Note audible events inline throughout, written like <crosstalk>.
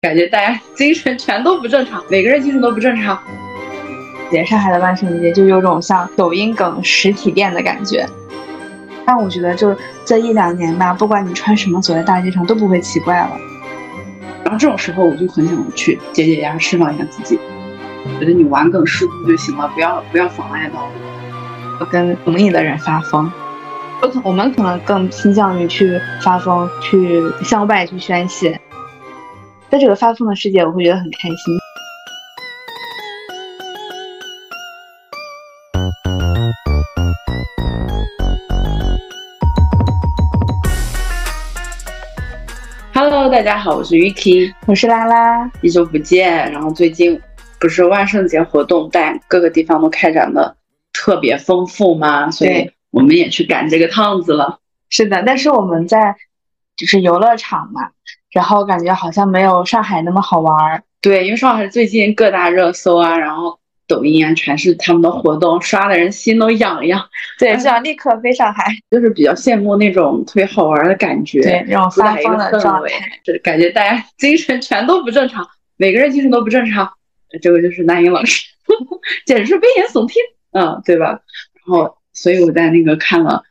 感觉大家精神全都不正常，每个人精神都不正常。节上海的万圣节就有种像抖音梗实体店的感觉，但我觉得就这一两年吧，不管你穿什么走在大街上都不会奇怪了。然后这种时候我就很想去解解压，释放一下自己。觉得你玩梗适度就行了，不要不要妨碍到我跟同意的人发疯。我可我们可能更倾向于去发疯，去向外去宣泄。在这个发疯的世界，我会觉得很开心。Hello，大家好，我是 Vicky，我是拉拉，一周不见。然后最近不是万圣节活动，但各个地方都开展的特别丰富嘛，所以我们也去赶这个趟子了。是的，但是我们在就是游乐场嘛。然后感觉好像没有上海那么好玩儿，对，因为上海最近各大热搜啊，然后抖音啊，全是他们的活动，刷的人心都痒痒。对，<laughs> 就想立刻飞上海，就是比较羡慕那种特别好玩的感觉，对，那种发疯的氛围，就是感觉大家精神全都不正常，每个人精神都不正常。这个就是那英老师，<laughs> 简直是危言耸听，嗯，对吧？然后，所以我在那个看了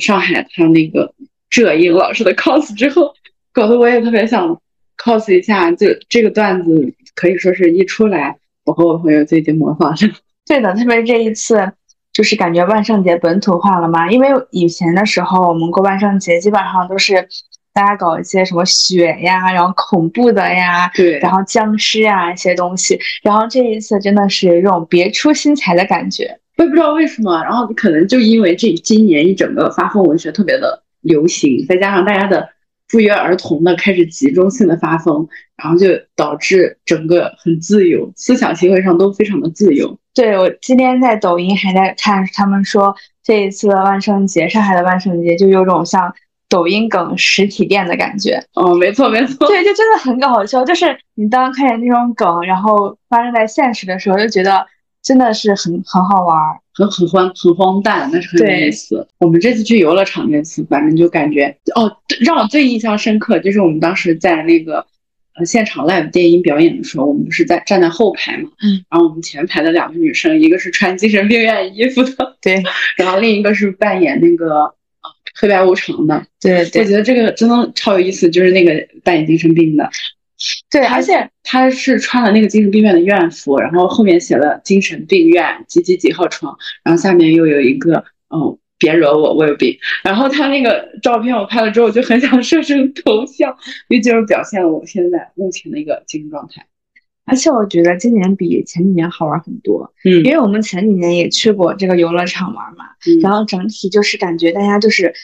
上海他那个浙英老师的 cos 之后。搞得我也特别想 cos 一下，就这个段子可以说是一出来，我和我朋友就已经模仿上。<laughs> 对的，特别是这一次，就是感觉万圣节本土化了嘛。因为以前的时候，我们过万圣节基本上都是大家搞一些什么雪呀，然后恐怖的呀，对，然后僵尸呀一些东西。然后这一次真的是有种别出心裁的感觉，我也不知道为什么。然后可能就因为这今年一整个发疯文学特别的流行，再加上大家的。不约而同的开始集中性的发疯，然后就导致整个很自由，思想行为上都非常的自由。对我今天在抖音还在看，他们说这一次的万圣节，上海的万圣节就有种像抖音梗实体店的感觉。哦，没错没错，对，就真的很搞笑。就是你当看见那种梗，然后发生在现实的时候，就觉得真的是很很好玩。很很荒很荒诞，但是很有意思。我们这次去游乐场这次，反正就感觉哦，让我最印象深刻就是我们当时在那个呃现场 live 电音表演的时候，我们不是在站在后排嘛，嗯，然后我们前排的两个女生，一个是穿精神病院衣服的，<laughs> 对，然后另一个是扮演那个黑白无常的，对对，我觉得这个真的超有意思，就是那个扮演精神病的。对，而且他是穿了那个精神病院的院服，然后后面写了精神病院几几几号床，然后下面又有一个嗯，别惹我，我有病。然后他那个照片我拍了之后，我就很想设成头像，因为就是表现了我现在目前的一个精神状态。而且我觉得今年比前几年好玩很多，嗯，因为我们前几年也去过这个游乐场玩嘛，然后整体就是感觉大家就是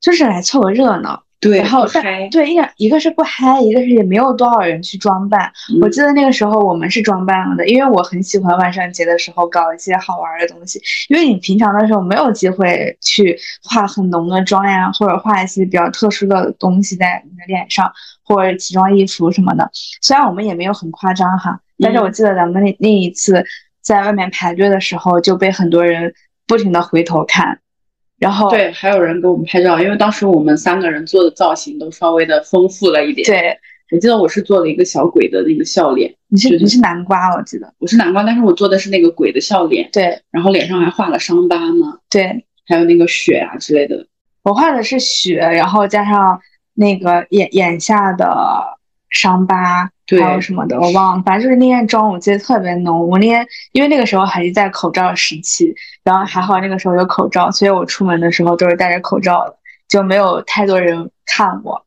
就是来凑个热闹。对，然后但对一个一个是不嗨，一个是也没有多少人去装扮。我记得那个时候我们是装扮了的，因为我很喜欢万圣节的时候搞一些好玩的东西。因为你平常的时候没有机会去化很浓的妆呀，或者画一些比较特殊的东西在你的脸上，或者奇装异服什么的。虽然我们也没有很夸张哈，但是我记得咱们那那一次在外面排队的时候就被很多人不停的回头看。然后对，还有人给我们拍照，因为当时我们三个人做的造型都稍微的丰富了一点。对，我记得我是做了一个小鬼的那个笑脸，你是你是南瓜，我记得我是南瓜，但是我做的是那个鬼的笑脸。对，然后脸上还画了伤疤呢。对，还有那个血啊之类的。我画的是血，然后加上那个眼眼下的。伤疤还有什么的，我忘了。反正就是那天妆，我记得特别浓。我那天因为那个时候还是在口罩时期，然后还好那个时候有口罩，所以我出门的时候都是戴着口罩的，就没有太多人看我。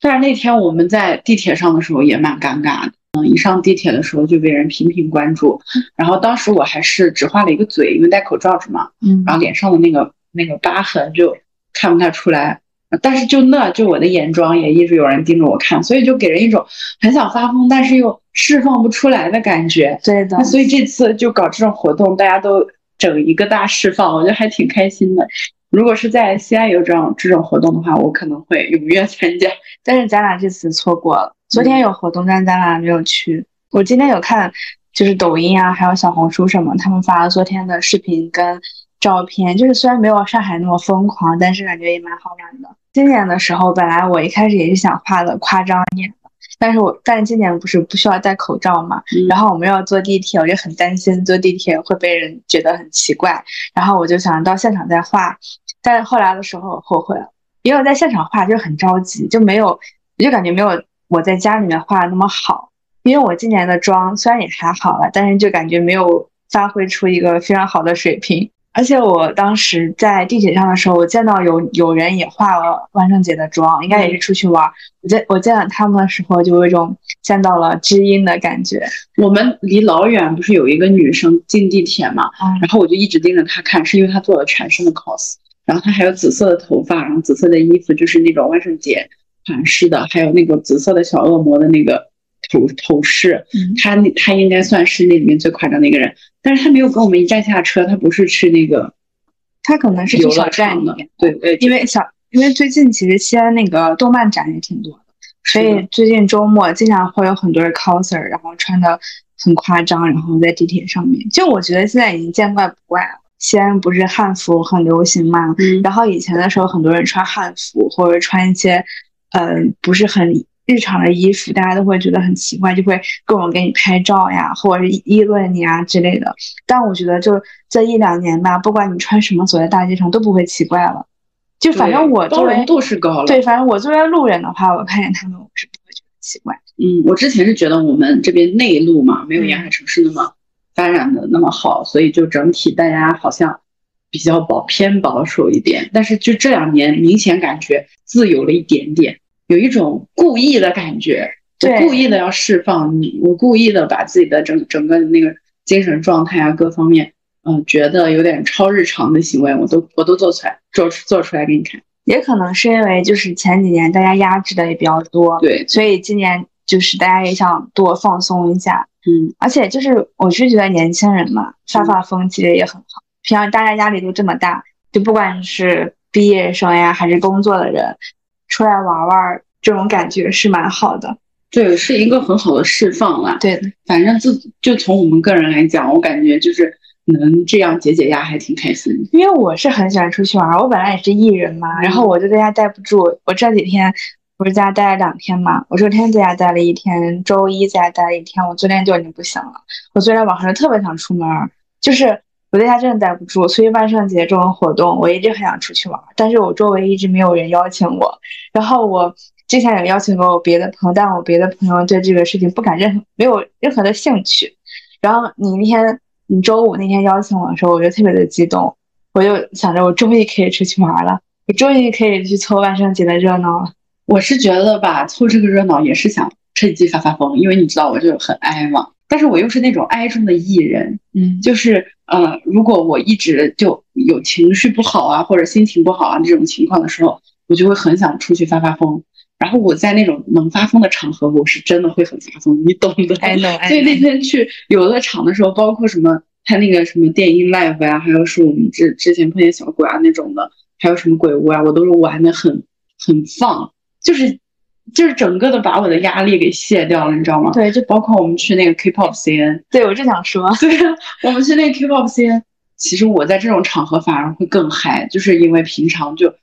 但是那天我们在地铁上的时候也蛮尴尬的，嗯，一上地铁的时候就被人频频关注。然后当时我还是只画了一个嘴，因为戴口罩着嘛，嗯，然后脸上的那个那个疤痕就看不太出来。但是就那就我的眼妆也一直有人盯着我看，所以就给人一种很想发疯，但是又释放不出来的感觉。对的，所以这次就搞这种活动，大家都整一个大释放，我觉得还挺开心的。如果是在西安有这种这种活动的话，我可能会踊跃参加。<laughs> 但是咱俩这次错过了，昨天有活动，但咱俩没有去。我今天有看，就是抖音啊，还有小红书什么，他们发了昨天的视频跟照片，就是虽然没有上海那么疯狂，但是感觉也蛮好玩的。今年的时候，本来我一开始也是想画的夸张一点的，但是我但是今年不是不需要戴口罩嘛，嗯然后我们要坐地铁，我就很担心坐地铁会被人觉得很奇怪，然后我就想到现场再画，但是后来的时候我后悔了，因为我在现场画就很着急，就没有我就感觉没有我在家里面画的那么好，因为我今年的妆虽然也还好了，但是就感觉没有发挥出一个非常好的水平。而且我当时在地铁上的时候，我见到有有人也化了万圣节的妆，应该也是出去玩。我见我见到他们的时候，就有一种见到了知音的感觉。我们离老远不是有一个女生进地铁嘛，嗯然后我就一直盯着她看，是因为她做了全身的 cos，然后她还有紫色的头发，然后紫色的衣服，就是那种万圣节款式的，还有那个紫色的小恶魔的那个头头饰，嗯她那她应该算是那里面最夸张的一个人，但是他没有跟我们一站下车，他不是去那个他可能是去游乐小站的里面，，对，我也觉得因为小因为最近其实西安那个动漫展也挺多的，所以最近周末经常会有很多人 coser，然后穿的很夸张，然后在地铁上面。就我觉得现在已经见怪不怪了。西安不是汉服很流行嘛，嗯然后以前的时候很多人穿汉服或者穿一些，呃，不是很日常的衣服，大家都会觉得很奇怪，就会各种给你拍照呀，或者是议论你啊之类的。但我觉得就这一两年吧，不管你穿什么走在大街上都不会奇怪了。就反正我作为包容度是高了，对，反正我作为路人的话，我看见他们我是不会觉得奇怪。嗯，我之前是觉得我们这边内陆嘛，没有嗯沿海城市那么发展的那么好，所以就整体大家好像比较保偏保守一点。但是就这两年，明显感觉自由了一点点，有一种故意的感觉，我对故意的要释放你，我故意的把自己的整整个那个精神状态啊各方面，嗯、觉得有点超日常的行为，我都我都做出来，做出做出来给你看。也可能是因为就是前几年大家压制的也比较多，对，所以今年就是大家也想多放松一下。嗯，而且就是我是觉得年轻人嘛，发发疯其实也很好。平常大家压力都这么大，就不管是毕业生呀，还是工作的人，出来玩玩，这种感觉是蛮好的。对，是一个很好的释放啦。对的，反正自就从我们个人来讲，我感觉就是能这样解解压，还挺开心。因为我是很喜欢出去玩，我本来也是艺人嘛，然后我就在家待不住。我这几天不是在家待了两天嘛，我昨天在家待了一天，周一在家待了一天，我昨天就已经不行了。我昨天晚上就特别想出门儿，就是我在家真的待不住，所以万圣节这种活动我一直很想出去玩，但是我周围一直没有人邀请我。然后我之前有邀请过我别的朋友，但我别的朋友对这个事情不感任何没有任何的兴趣。然后你那天你周五那天邀请我的时候，我就特别的激动，我就想着我终于可以出去玩了，我终于可以去凑万圣节的热闹了。我是觉得吧，凑这个热闹也是想趁机发发疯，因为你知道我就很 I 嘛，但是我又是那种 I 中的艺人，嗯，就是呃，如果我一直就有情绪不好啊，或者心情不好啊这种情况的时候，我就会很想出去发发疯。然后我在那种能发疯的场合，我是真的会很发疯，你懂的。I know, I <laughs> 所以那天去游乐场的时候，包括什么他那个什么电音 live 呀、还有是我们之之前碰见小鬼啊那种的，还有什么鬼屋啊，我都是玩的很很放，就是就是整个的把我的压力给卸掉了，你知道吗？对，就包括我们去那个 K-pop CN，对我正想说，<laughs> 对呀，我们去那个 K-pop CN，其实我在这种场合反而会更嗨，就是因为平常就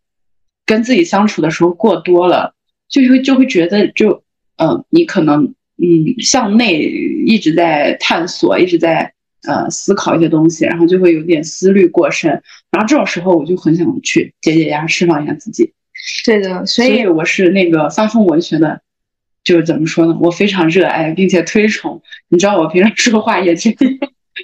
跟自己相处的时候过多了，就会就会觉得就呃，你可能嗯向内一直在探索，一直在呃思考一些东西，然后就会有点思虑过深，然后这种时候我就很想去解解压，释放一下自己。对的，所所以以我是那个发疯文学的，就是怎么说呢？我非常热爱并且推崇。你知道我平常说话也这样，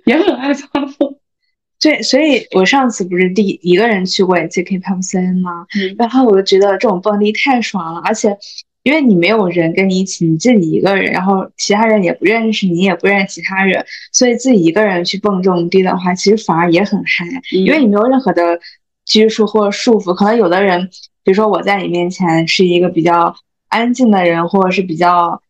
也很爱发疯。<laughs> 对，所以我上次不是第一个人去过一次 K-pop CN 吗？嗯然后我就觉得这种蹦迪太爽了，而且因为你没有人跟你一起，你自己一个人，然后其他人也不认识你，也不认识其他人，所以自己一个人去蹦这种迪的话，其实反而也很嗨，因为你没有任何的拘束或者束缚。可能有的人，比如说我在你面前是一个比较安静的人，或者是比较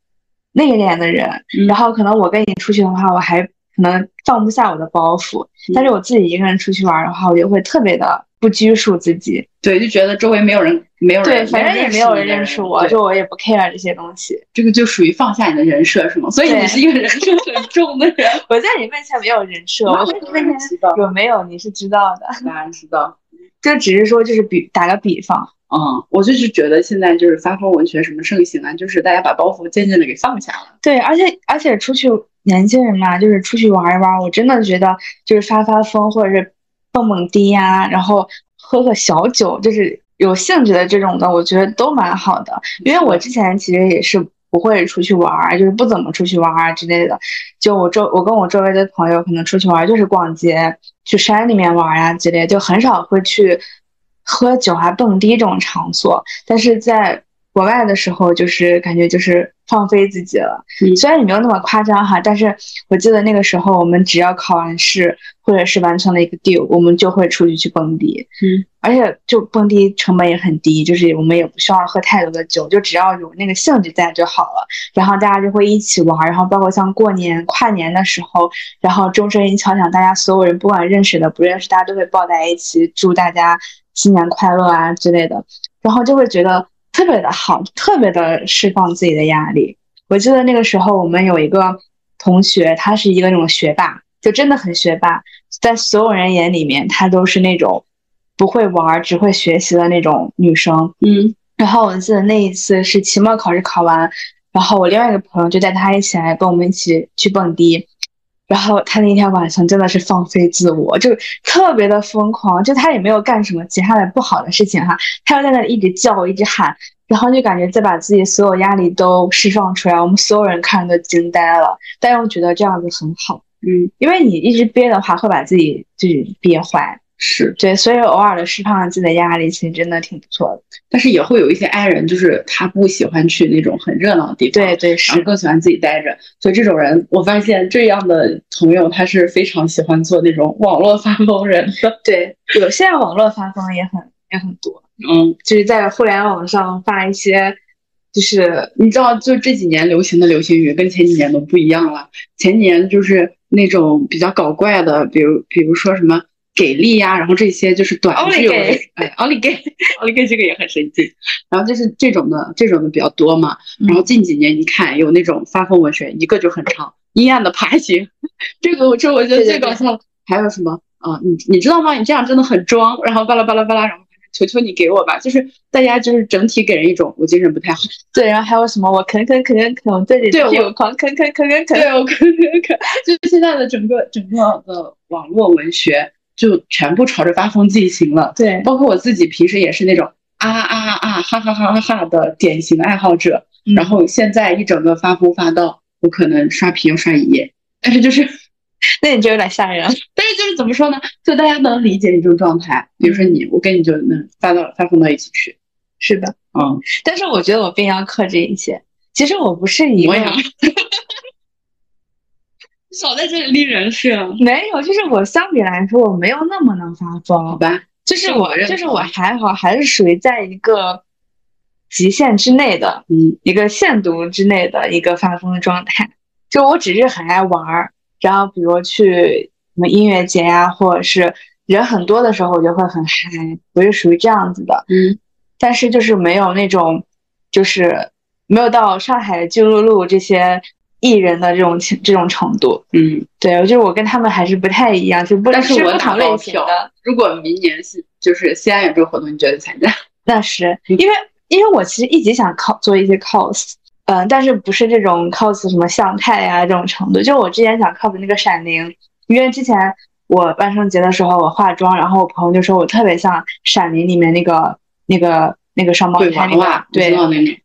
内敛的人，嗯然后可能我跟你出去的话，我还可能放不下我的包袱，嗯但是我自己一个人出去玩的话，我就会特别的不拘束自己。对，就觉得周围没有人，没有人，对，反正也没有人认识我，就我也不 care 这些东西。这个就属于放下你的人设，是吗？所以你是一个人设很重的人。<laughs> 我在你面前没有人设，我在你面前，有没有你是知道的。当然知道。就只是说，就是比打个比方，嗯，我就是觉得现在就是发疯文学什么盛行啊，就是大家把包袱渐渐的给放下了。对，而且而且出去年轻人嘛，就是出去玩一玩，我真的觉得就是发发疯或者是蹦蹦迪呀，然后喝喝小酒，就是有兴趣的这种的，我觉得都蛮好的。因为我之前其实也是不会出去玩，就是不怎么出去玩儿之类的。就我周我跟我周围的朋友可能出去玩就是逛街、去山里面玩儿呀之类，就很少会去。喝酒啊、蹦迪这种场所，但是在国外的时候，就是感觉就是放飞自己了。虽然也没有那么夸张哈，但是我记得那个时候，我们只要考完试或者是完成了一个 deal，我们就会出去去蹦迪。嗯，而且就蹦迪成本也很低，就是我们也不需要喝太多的酒，就只要有那个兴致在就好了。然后大家就会一起玩，然后包括像过年、跨年的时候，然后钟声一敲响，大家所有人不管认识的不认识，大家都会抱在一起，祝大家。新年快乐啊之类的，然后就会觉得特别的好，特别的释放自己的压力。我记得那个时候，我们有一个同学，他是一个那种学霸，就真的很学霸，在所有人眼里面，她都是那种不会玩只会学习的那种女生。嗯，然后我记得那一次是期末考试考完，然后我另外一个朋友就带他一起来跟我们一起去蹦迪。然后他那天晚上真的是放飞自我，就特别的疯狂，就他也没有干什么其他的不好的事情哈，他就在那里一直叫，一直喊，然后就感觉在把自己所有压力都释放出来，我们所有人看都惊呆了，但又觉得这样子很好，嗯，因为你一直憋的话会把自己就是憋坏。是对，所以偶尔的释放自己的压力，其实真的挺不错的。但是也会有一些 I 人，就是他不喜欢去那种很热闹的地方，对对，是更喜欢自己待着。所以这种人，我发现这样的朋友，他是非常喜欢做那种网络发疯人的。对，有现在网络发疯也很也很多，嗯，就是在互联网上发一些，就是你知道，就这几年流行的流行语跟前几年都不一样了。前几年就是那种比较搞怪的，比如比如说什么。给力呀，然后这些就是短剧，哎，奥利给，奥利给这个也很神经。然后就是这种的，这种的比较多嘛。然后近几年你看有那种发疯文学，一个就很长，阴暗的爬行，<laughs> 这个我这我觉得最搞笑。还有什么啊？你你知道吗？你这样真的很装。然后巴拉巴拉巴拉，然后求求你给我吧。就是大家就是整体给人一种我精神不太好。对，然后还有什么我啃啃啃啃啃，对对对，我狂啃啃啃啃啃，对我啃啃啃。就是现在的整个整个的网络文学。就全部朝着发疯进行了，对，包括我自己平时也是那种啊啊啊哈哈哈哈哈的典型爱好者，然后现在一整个发疯发到我可能刷屏要刷一夜，但是就是，<laughs> 那你就有点吓人。但是就是怎么说呢？就大家能理解你这种状态，比如说你，我跟你就能发到发疯到一起去。是的，嗯，但是我觉得我并要克制一些。其实我不是一个。<laughs> 少在这里立人设，没有，就是我相比来说，我没有那么能发疯，好吧？就是我，就是我还好，还是属于在一个极限之内的，嗯，一个限度之内的一个发疯的状态。就我只是很爱玩儿，然后比如去什么音乐节呀，或者是人很多的时候，我就会很嗨，我是属于这样子的，嗯。但是就是没有那种，就是没有到上海巨鹿路这些。艺人的这种情这种程度，嗯，对，我觉得我跟他们还是不太一样，就不但是我不同类型的。如果明年是就是西安有这个活动，你觉得参加？<laughs> 那是因为因为我其实一直想 cos 做一些 cos，嗯，但是不是这种 cos 什么向太呀这种程度。就我之前想 cos 那个闪灵，因为之前我万圣节的时候我化妆，然后我朋友就说我特别像闪灵里面那个那个那个双胞胎那个，对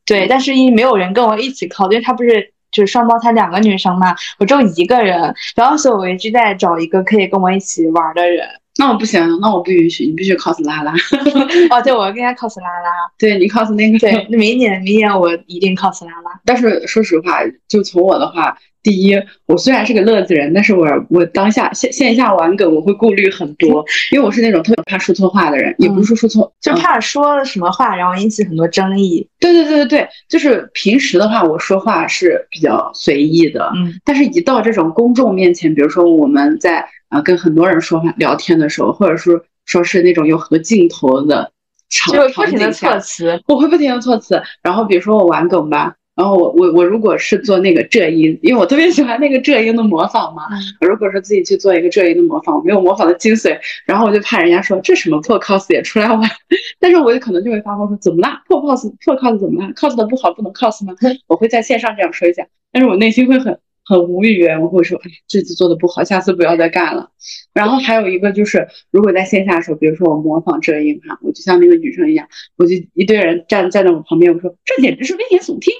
对，但是因为没有人跟我一起 cos，因为他不是。就是双胞胎两个女生嘛，我只有一个人，然后所以我一直在找一个可以跟我一起玩的人。那我不行，那我不允许，你必须 cos 拉拉。<laughs> 哦，对，我要跟他 cos 拉拉。对你 cos 那个。对，那明年明年我一定 cos 拉拉。但是说实话，就从我的话。第一，我虽然是个乐子人，但是我我当下线线下玩梗，我会顾虑很多，<laughs> 因为我是那种特别怕说错话的人，也不是说说错，就怕说什么话然后引起很多争议。对对对对对，就是平时的话，我说话是比较随意的，嗯，但是一到这种公众面前，比如说我们在啊跟很多人说话聊天的时候，或者说说是那种有很多镜头的场场景下，措辞，我会不停的措辞，然后比如说我玩梗吧。然后我我我如果是做那个浙音，因为我特别喜欢那个浙音的模仿嘛，我如果说自己去做一个浙音的模仿，我没有模仿的精髓，然后我就怕人家说这什么破 cos 也出来玩，<laughs> 但是我就可能就会发疯说怎么啦，破 cos 破 cos 怎么啦，cos 的不好不能 cos 吗？我会在线上这样说一下，但是我内心会很很无语，我会说哎这次做的不好，下次不要再干了。然后还有一个就是，如果在线下的时候，比如说我模仿遮音哈，我就像那个女生一样，我就一堆人站站在我旁边，我说这简直是危言耸听。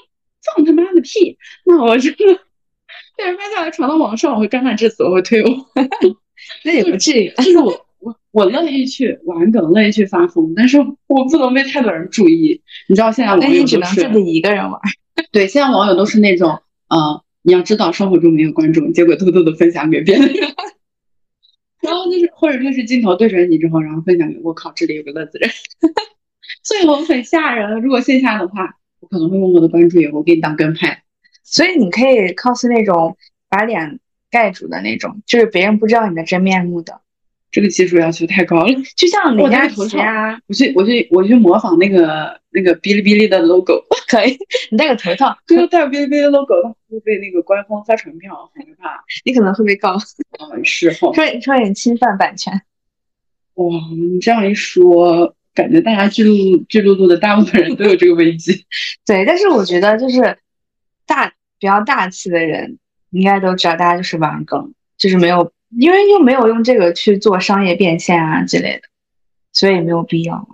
放他妈的屁！那我真的被人拍下来传到网上，我会尴尬至死，我会退我。<laughs> 那也不至于，就是我我我乐意去玩梗，乐意去发疯，但是我不能被太多人注意。你知道现在网友都是只能自己一个人玩。对，现在网友都是那种，呃，你要知道生活中没有观众，结果偷偷的分享给别人。<laughs> 然后就是，或者就是镜头对准你之后，然后分享给我靠，这里有个乐子人。<laughs> 所以我很吓人。如果线下的话。我可能会默默的关注，以后给你当跟拍，所以你可以 cos 那种把脸盖住的那种，就是别人不知道你的真面目的。这个技术要求太高了，就像李佳琦啊，我去我去我去模仿那个那个哔哩哔哩的 logo，<laughs> 可以，你戴个头套，<laughs> 对戴哔哩哔哩 logo，会被那个官方发传票，很害怕。<laughs> 你可能会被告，嗯，是哈，说说你侵犯版权。哇，你这样一说。感觉大家巨鹿巨鹿路的大部分人都有这个危机，对。但是我觉得就是大比较大气的人应该都知道，大家就是玩梗，就是没有，因为又没有用这个去做商业变现啊之类的，所以没有必要。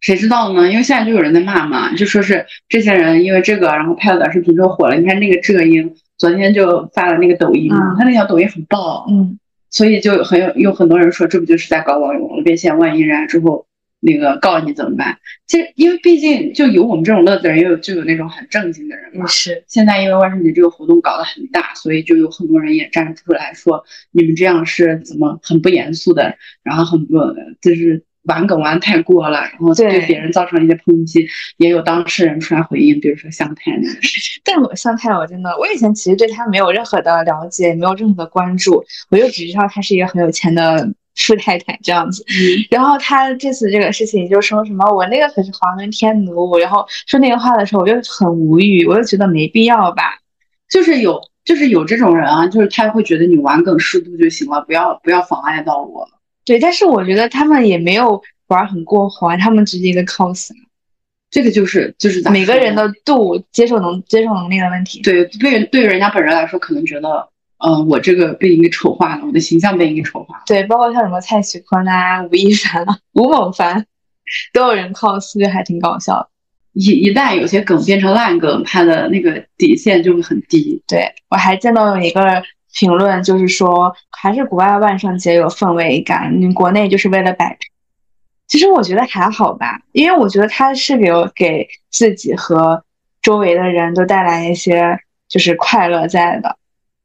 谁知道呢？因为现在就有人在骂嘛，就说是这些人因为这个，然后拍了短视频之后火了。你看那个浙英昨天就发了那个抖音，他那条抖音很爆，嗯，所以就很有有很多人说这不就是在搞网络变现？万一人家之后。那个告你怎么办？其实，因为毕竟就有我们这种乐子人，也有就有那种很正经的人嘛。是。现在因为万圣节这个活动搞得很大，所以就有很多人也站出来说，你们这样是怎么很不严肃的，然后很不就是玩梗玩太过了，然后对别人造成一些抨击。也有当事人出来回应，比如说向太那个事情。<laughs> 但我向太，我真的，我以前其实对他没有任何的了解，没有任何的关注，我就只知道他是一个很有钱的。富太太这样子，<laughs> 然后他这次这个事情就说什么我那个可是华伦天奴，然后说那个话的时候我就很无语，我就觉得没必要吧，就是有就是有这种人啊，就是他会觉得你玩梗适度就行了，不要不要妨碍到我。对，但是我觉得他们也没有玩很过火，他们只是一个 cos，这个就是就是每个人的度接受能接受能力的问题。对，对对于人家本人来说，可能觉得。嗯，我这个被你给丑化了，我的形象被你给丑化了。对，包括像什么蔡徐坤啊、吴亦凡啊、吴某凡，都有人 cos，就还挺搞笑的。一一旦有些梗变成烂梗，他的那个底线就会很低。对我还见到有一个评论，就是说还是国外万圣节有氛围感，你国内就是为了摆。其实我觉得还好吧，因为我觉得他是给给自己和周围的人都带来一些就是快乐在的。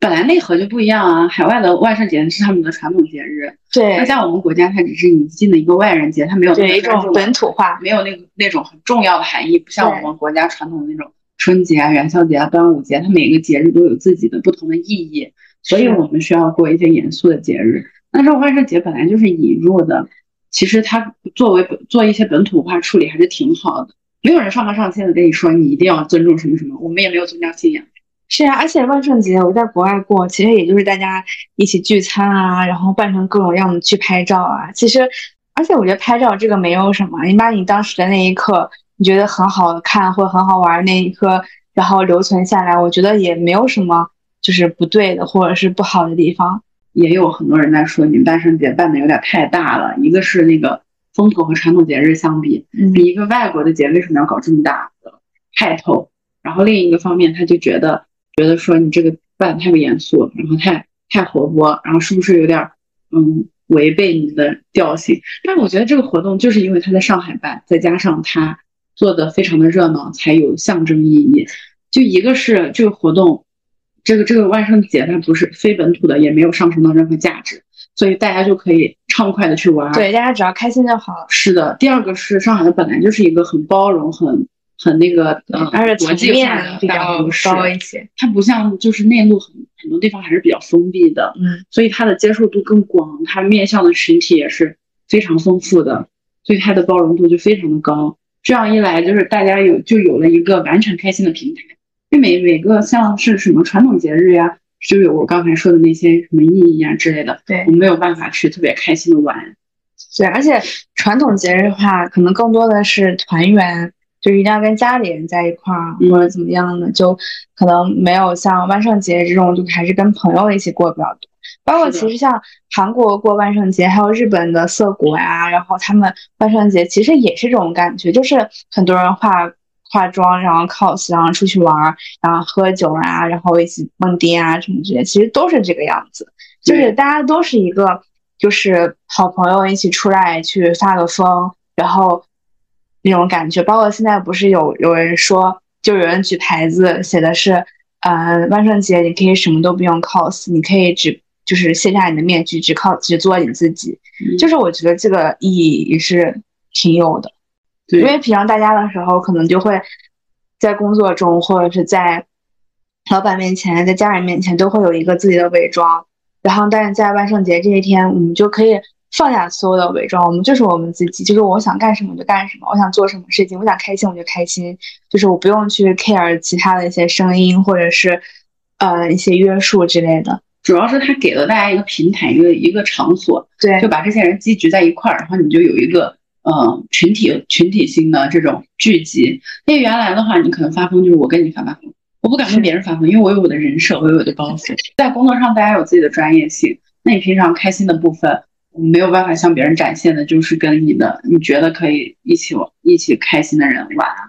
本来内核就不一样啊，海外的万圣节是他们的传统节日，对。那在我们国家，它只是引进的一个外人节，它没有那种本土化，没有那个那种很重要的含义，不像我们国家传统的那种春节啊、元宵节啊、端午节，它每个节日都有自己的不同的意义，所以我们需要过一些严肃的节日。那这万圣节本来就是引入的，其实它作为做一些本土化处理还是挺好的，没有人上纲上线的跟你说你一定要尊重什么什么，我们也没有宗教信仰。是啊，而且万圣节我在国外过，其实也就是大家一起聚餐啊，然后扮成各种样子去拍照啊。其实，而且我觉得拍照这个没有什么，你把你当时的那一刻你觉得很好看或很好玩那一刻，然后留存下来，我觉得也没有什么就是不对的或者是不好的地方。也有很多人在说你们万圣节办的有点太大了，一个是那个风头和传统节日相比，比一个外国的节为什么要搞这么大的派头？然后另一个方面，他就觉得。觉得说你这个办太不严肃，然后太太活泼，然后是不是有点嗯违背你的调性？但是我觉得这个活动就是因为他在上海办，再加上他做的非常的热闹，才有象征意义。就一个是这个活动，这个这个万圣节它不是非本土的，也没有上升到任何价值，所以大家就可以畅快的去玩。对，大家只要开心就好。是的，第二个是上海的本来就是一个很包容很。很那个，嗯，而且国际化比较高一些。它不像就是内陆很很多地方还是比较封闭的，嗯，所以它的接受度更广，它面向的群体也是非常丰富的，所以它的包容度就非常的高。这样一来，就是大家有就有了一个完全开心的平台。因为每每个像是什么传统节日呀，就有我刚才说的那些什么意义啊之类的，对我没有办法去特别开心的玩。对，而且传统节日的话，可能更多的是团圆，就一定要跟家里人在一块儿，嗯。或者怎么样的，就可能没有像万圣节这种，就还是跟朋友一起过比较多。包括其实像韩国过万圣节，还有日本的涩谷呀，然后他们万圣节其实也是这种感觉，就是很多人化化妆，然后 cos，然后出去玩儿，然后喝酒啊，然后一起蹦迪啊什么之类，其实都是这个样子，就是大家都是一个就是好朋友一起出来去发个疯，然后那种感觉。包括现在不是有有人说，就有人举牌子写的是，呃，万圣节你可以什么都不用 cos，你可以只就是卸下你的面具，只靠只做你自己。嗯就是我觉得这个意义也是挺有的。对，因为平常大家的时候，可能就会在工作中或者是在老板面前、在家人面前都会有一个自己的伪装，然后但是在万圣节这一天，我们就可以放下所有的伪装，我们就是我们自己，就是我想干什么就干什么，我想做什么事情，我想开心我就开心，就是我不用去 care 其他的一些声音或者是呃一些约束之类的。主要是他给了大家一个平台，一个一个场所，对就把这些人集聚在一块儿，然后你就有一个呃群体群体性的这种聚集。因为原来的话，你可能发疯就是我跟你发发疯，我不敢跟别人发疯，因为我有我的人设，我有我的包袱。<laughs> 在工作上，大家有自己的专业性，那你平常开心的部分，没有办法向别人展现的，就是跟你的你觉得可以一起一起开心的人玩啊。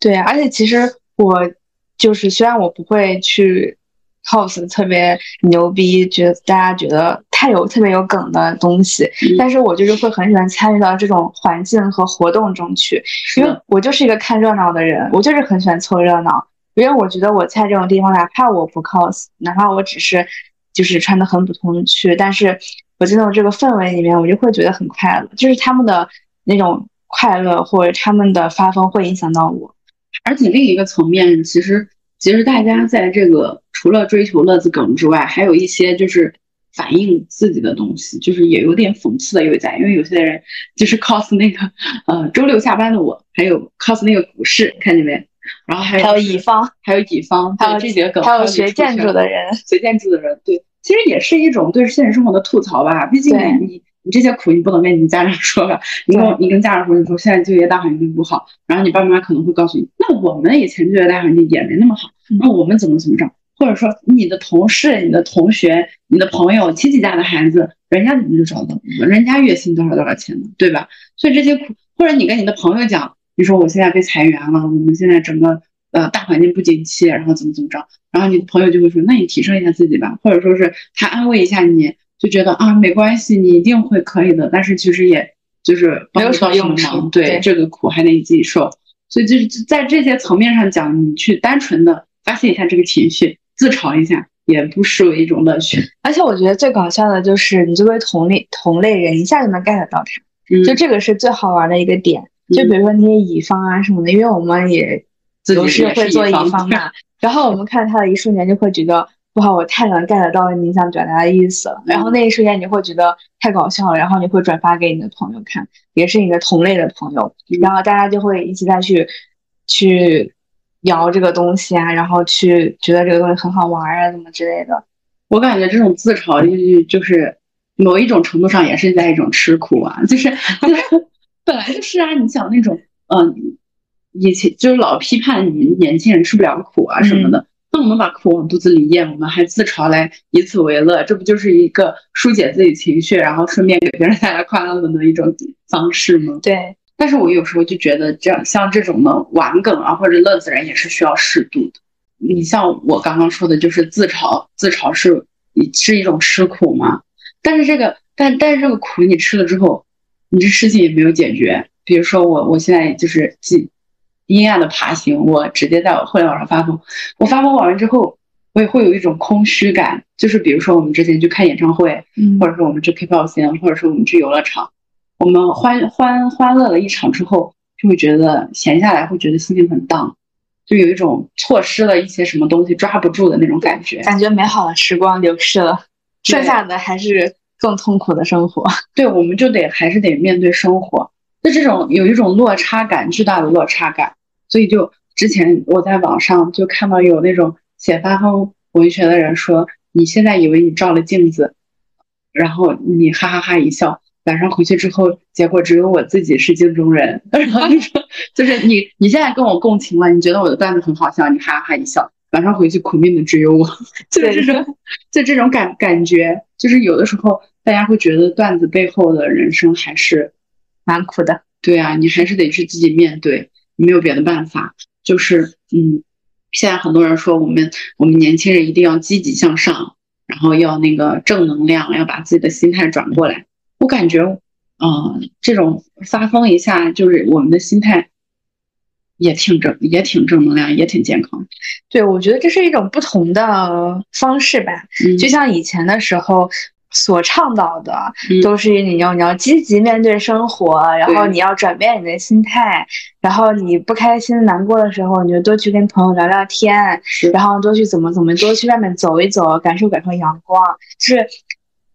对，而且其实我就是虽然我不会去 cos 特别牛逼，觉得大家觉得太有特别有梗的东西，嗯但是我就是会很喜欢参与到这种环境和活动中去，因为，我就是一个看热闹的人，我就是很喜欢凑热闹。因为我觉得我在这种地方，哪怕我不 cos，哪怕我只是就是穿的很普通的去，但是我进入这个氛围里面，我就会觉得很快乐，就是他们的那种快乐或者他们的发疯会影响到我。而且另一个层面，其实其实大家在这个除了追求乐子梗之外，还有一些就是反映自己的东西，就是也有点讽刺的有在，因为有些人就是 cos 那个呃周六下班的我，还有 cos 那个股市，看见没？然后还有还有乙方，还有乙方，还有这几个梗，还有学建筑的人，学建筑的人，对，其实也是一种对现实生活的吐槽吧。毕竟你你你这些苦你不能跟你家长说吧，你跟你跟家长说，你说现在就业大环境不好，然后你爸妈可能会告诉你，那我们以前就业大环境也没那么好，嗯。那我们怎么怎么着，或者说你的同事、你的同学、你的朋友、亲戚家的孩子，人家怎么就找到我，人家月薪多少多少钱呢，对吧？所以这些苦，或者你跟你的朋友讲，你说我现在被裁员了，我们现在整个呃大环境不景气，然后怎么怎么着，然后你的朋友就会说，那你提升一下自己吧，或者说是他安慰一下你，就觉得啊没关系，你一定会可以的，但是其实也就是没有什么用处，对对。这个苦还得你自己受，所以就是在这些层面上讲，你去单纯的发泄一下这个情绪，自嘲一下，也不失为一种乐趣。而且我觉得最搞笑的就是你作为同类同类人，一下就能 get 到他，嗯，就这个是最好玩的一个点。就比如说那些乙方啊什么的，因为我们也有时也会做乙方方嘛，然后我们看他的一瞬间就会觉得，哇，我太能 get 到你想表达的意思了。然后那一瞬间你会觉得太搞笑了，然后你会转发给你的朋友看，也是你的同类的朋友，嗯然后大家就会一起再去去聊这个东西啊，然后去觉得这个东西很好玩啊，怎么之类的。我感觉这种自嘲就就是某一种程度上也是在一种吃苦啊，就是就是 <laughs> 本来就是啊，你想那种嗯、以前就是老批判你们年轻人吃不了苦啊什么的，那我们把苦往肚子里咽，我们还自嘲来以此为乐，这不就是一个疏解自己情绪，然后顺便给别人带来快乐的一种方式吗？对，但是我有时候就觉得，这样像这种的玩梗啊或者乐子人也是需要适度的。你像我刚刚说的，就是自嘲，自嘲是是一种吃苦嘛。但是这个，但但是这个苦你吃了之后，你这事情也没有解决。比如说我我现在就是阴阴暗的爬行，我直接在我互联网上发疯，我发疯完之后，我也会有一种空虚感。就是比如说我们之前去看演唱会，嗯或者说我们去 K 泡仙，或者说我们去游乐场，我们欢欢欢乐了一场之后，就会觉得闲下来会觉得心情很荡，就有一种错失了一些什么东西抓不住的那种感觉。感觉美好的时光流逝了，剩下的还是更痛苦的生活。<laughs> 对，我们就得还是得面对生活，那这种有一种落差感，巨大的落差感，所以就之前我在网上就看到有那种写发疯文学的人说，你现在以为你照了镜子，然后你哈哈哈一笑，晚上回去之后，结果只有我自己是镜中人。<laughs> 然后你说，就是你你现在跟我共情了，你觉得我的段子很好笑，你哈哈哈一笑，晚上回去苦命的只有我，<laughs> 就是这种，<laughs> 就这种感感觉，就是有的时候大家会觉得段子背后的人生还是蛮苦的。对啊，你还是得去自己面对，你没有别的办法。就是嗯，现在很多人说我们我们年轻人一定要积极向上，然后要那个正能量，要把自己的心态转过来。我感觉，嗯，这种发疯一下，就是我们的心态也挺正，也挺正能量，也挺健康。对，我觉得这是一种不同的方式吧。就像以前的时候。所倡导的都是你要你要积极面对生活，然后你要转变你的心态，然后你不开心难过的时候，你就多去跟朋友聊聊天，然后多去怎么怎么多去外面走一走，感受感受阳光，就是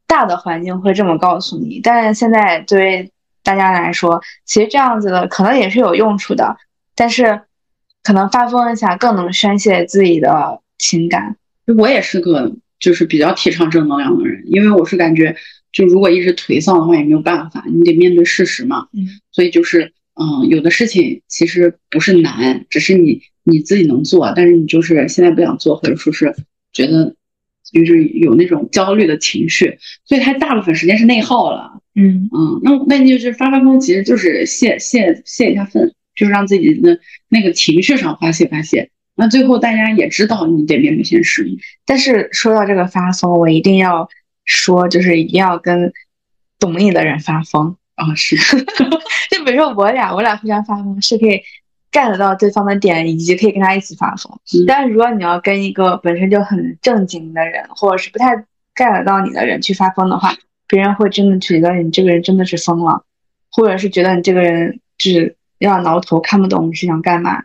大的环境会这么告诉你。但是现在对于大家来说，其实这样子的可能也是有用处的，但是可能发疯一下更能宣泄自己的情感。我也是个。就是比较提倡正能量的人，因为我是感觉，就如果一直颓丧的话也没有办法，你得面对事实嘛。嗯，所以就是，嗯，有的事情其实不是难，只是你你自己能做，但是你就是现在不想做，或者说是觉得就是有那种焦虑的情绪，所以他大部分时间是内耗了。嗯嗯，那那你就是发发疯，其实就是泄泄泄一下愤，就是让自己的那个情绪上发泄发泄。那最后大家也知道你得面对现实，但是说到这个发疯，我一定要说，就是一定要跟懂你的人发疯啊！是，<laughs> 就比如说我俩，我俩互相发疯是可以 get 到对方的点，以及可以跟他一起发疯。但是如果你要跟一个本身就很正经的人，或者是不太 get 到你的人去发疯的话，别人会真的觉得你这个人真的是疯了，或者是觉得你这个人就是要挠头，看不懂你是想干嘛。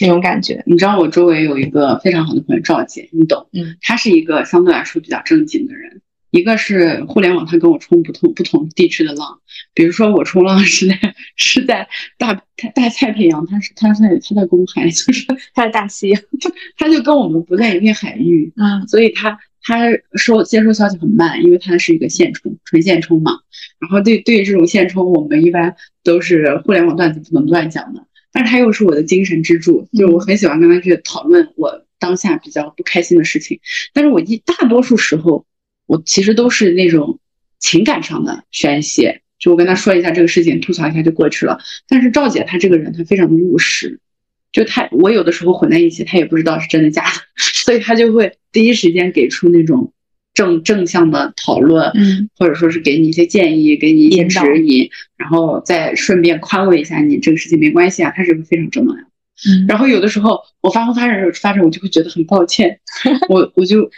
那种感觉，你知道我周围有一个非常好的朋友赵姐，你懂，嗯，她是一个相对来说比较正经的人。一个是互联网，她跟我冲不同不同地区的浪，比如说我冲浪是在是在大大太平洋，他是他在他在公海，就是他在大西洋，他就跟我们不在一片海域，嗯，所以他他收接收消息很慢，因为他是一个现充纯现充嘛。然后对对于这种现充，我们一般都是互联网段子不能乱讲的。但是他又是我的精神支柱，就我很喜欢跟他去讨论我当下比较不开心的事情。但是我一大多数时候，我其实都是那种情感上的宣泄，就我跟他说一下这个事情，吐槽一下就过去了。但是赵姐她这个人，她非常的务实，就她我有的时候混在一起，她也不知道是真的假的，<laughs> 所以她就会第一时间给出那种。正正向的讨论，嗯，或者说是给你一些建议，给你一些指引，然后再顺便宽慰一下你，这个事情没关系啊，他是个非常正能量。嗯，然后有的时候我发疯发展发展，我就会觉得很抱歉，<laughs> 我我就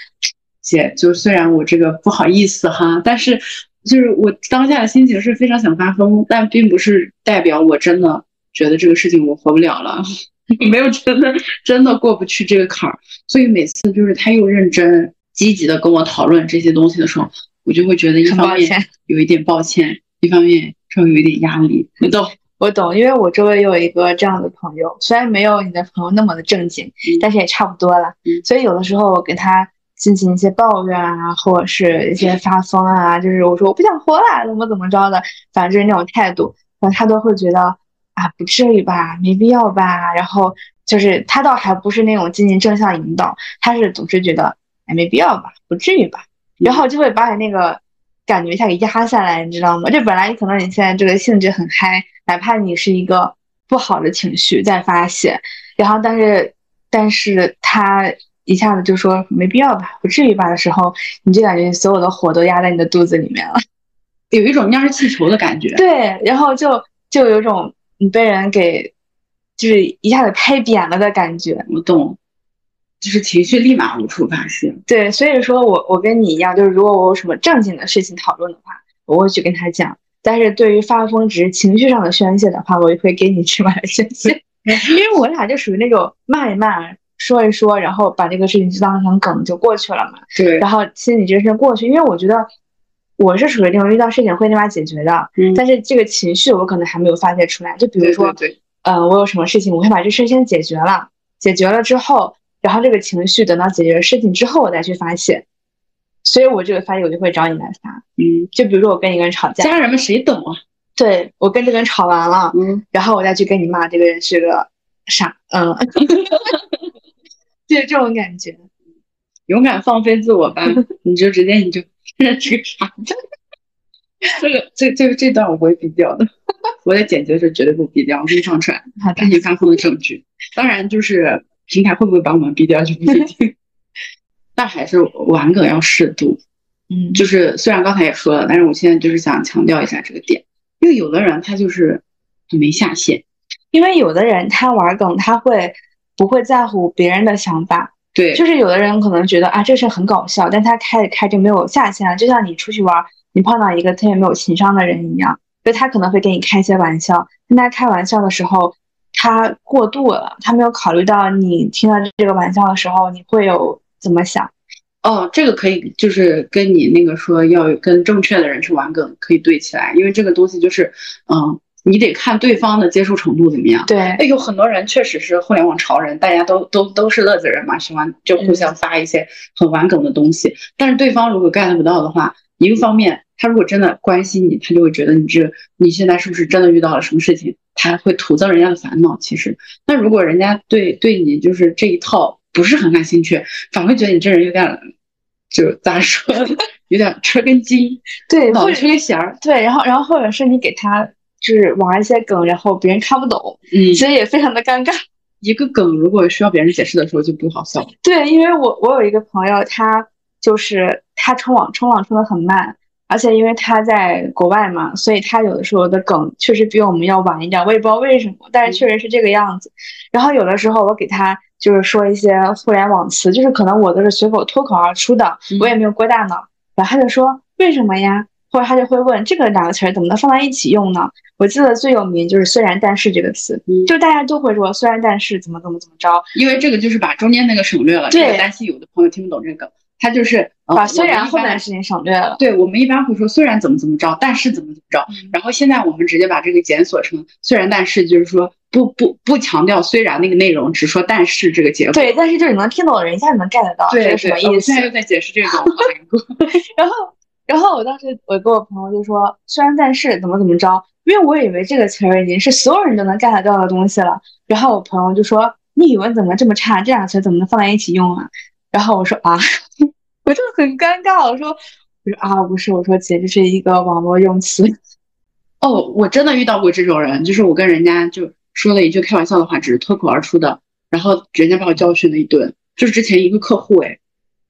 姐，就虽然我这个不好意思哈，但是就是我当下的心情是非常想发疯，但并不是代表我真的觉得这个事情我活不了了，<laughs> 没有真的真的过不去这个坎儿，所以每次就是他又认真。积极的跟我讨论这些东西的时候，我就会觉得一方面有一点抱歉，一方面稍微有一点压力。你 <laughs> 懂，我懂，因为我周围有一个这样的朋友，虽然没有你的朋友那么的正经，但是也差不多了。所以有的时候我跟他进行一些抱怨啊，或者是一些发疯啊，就是我说我不想活了，怎么怎么着的，反正就是那种态度，然后他都会觉得啊，不至于吧，没必要吧。然后就是他倒还不是那种进行正向引导，他是总是觉得。也没必要吧，不至于吧，然后就会把你那个感觉一下给压下来，你知道吗？就本来可能你现在这个兴致很嗨，哪怕你是一个不好的情绪在发泄，然后但是但是他一下子就说没必要吧，不至于吧的时候，你就感觉所有的火都压在你的肚子里面了，<laughs> 有一种蔫气球的感觉。对，然后就就有种你被人给就是一下子拍扁了的感觉。我懂。就是情绪立马无处发泄，对，所以说我我跟你一样，就是如果我有什么正经的事情讨论的话，我会去跟他讲；但是对于发疯只是情绪上的宣泄的话，我也会给你去 <laughs> 把它宣泄。因为我俩就属于那种骂一骂，说一说，然后把这个事情就当成梗就过去了嘛。对，然后心里这事过去，因为我觉得我是属于那种遇到事情会立马解决的，嗯，但是这个情绪我可能还没有发泄出来。就比如说，对，呃，我有什么事情，我会把这事先解决了。解决了之后，然后这个情绪等到解决事情之后，我再去发泄。所以我这个发泄我就会找你来发。嗯，就比如说我跟一个人吵架，家人们谁懂啊？对我跟这个人吵完了，嗯，然后我再去跟你骂这个人是个傻，嗯，<laughs> 就是这种感觉。勇敢放飞自我吧，<laughs> 你就直接你就 <laughs> 认识个傻子。这个这这个这段我不会逼掉的，我在剪辑的时候绝对不逼掉，我给你放出来，好的给，你发送的证据。当然，就是平台会不会把我们逼掉就不一定，<laughs> 但还是玩梗要适度。嗯，就是虽然刚才也说了，但是我现在就是想强调一下这个点，因为有的人他就是很没下限，因为有的人他玩梗，他会不会在乎别人的想法？对，就是有的人可能觉得啊，这事很搞笑，但他开着开着没有下限了，就像你出去玩，你碰到一个特别没有情商的人一样，就他可能会跟你开一些玩笑，但他开玩笑的时候，他过度了，他没有考虑到你听到这个玩笑的时候，你会有怎么想？哦，这个可以，就是跟你那个说要跟正确的人去玩梗可以对起来，因为这个东西就是，嗯，你得看对方的接受程度怎么样。对，哎，有很多人确实是互联网潮人，大家都都都是乐子人嘛，喜欢就互相发一些很玩梗的东西。但是对方如果 get 不到的话，一个方面，他如果真的关心你，他就会觉得你这你现在是不是真的遇到了什么事情，他会徒增人家的烦恼。其实，那如果人家对对你就是这一套不是很感兴趣，反而会觉得你这人有点，就咋说，有点缺根筋，对，脑子或者缺根弦儿。对，然后然后或者是你给他就是玩一些梗，然后别人看不懂，嗯其实也非常的尴尬。<laughs> 一个梗如果需要别人解释的时候就不好笑了。对，因为我我有一个朋友，他就是他冲网冲网冲的很慢，而且因为他在国外嘛，所以他有的时候的梗确实比我们要晚一点，我也不知道为什么，但是确实是这个样子。然后有的时候我给他就是说一些互联网词，就是可能我都是随口脱口而出的，我也没有过大脑，然后他就说为什么呀？或者他就会问这个两个词儿怎么能放在一起用呢？我记得最有名就是“虽然但是”这个词，嗯就大家都会说“虽然但是”怎么怎么怎么着，因为这个就是把中间那个省略了，对这个担心有的朋友听不懂这个梗，他就是呃把“虽然”后面的事情省略了。对我们一般会说虽然怎么怎么着，但是怎么怎么着，嗯然后现在我们直接把这个检索成虽然但是，就是说不不不强调虽然那个内容，只说但是这个结果。对，但是就是你能听懂的人一下就能 get 到这对，是什么意思对我现。在又在解释这个我来过。<laughs> 然后，然后我当时我跟我朋友就说，虽然但是怎么怎么着，因为我以为这个词儿已经是所有人都能 get 到的东西了。然后我朋友就说，你语文怎么这么差？这两个词怎么能放在一起用啊？然后我说啊，<laughs> 我就很尴尬，我说我说啊，不是，我说姐，这是一个网络用词。<laughs> 哦，我真的遇到过这种人，就是我跟人家就说了一句开玩笑的话，只是脱口而出的，然后人家把我教训了一顿。就是之前一个客户哎，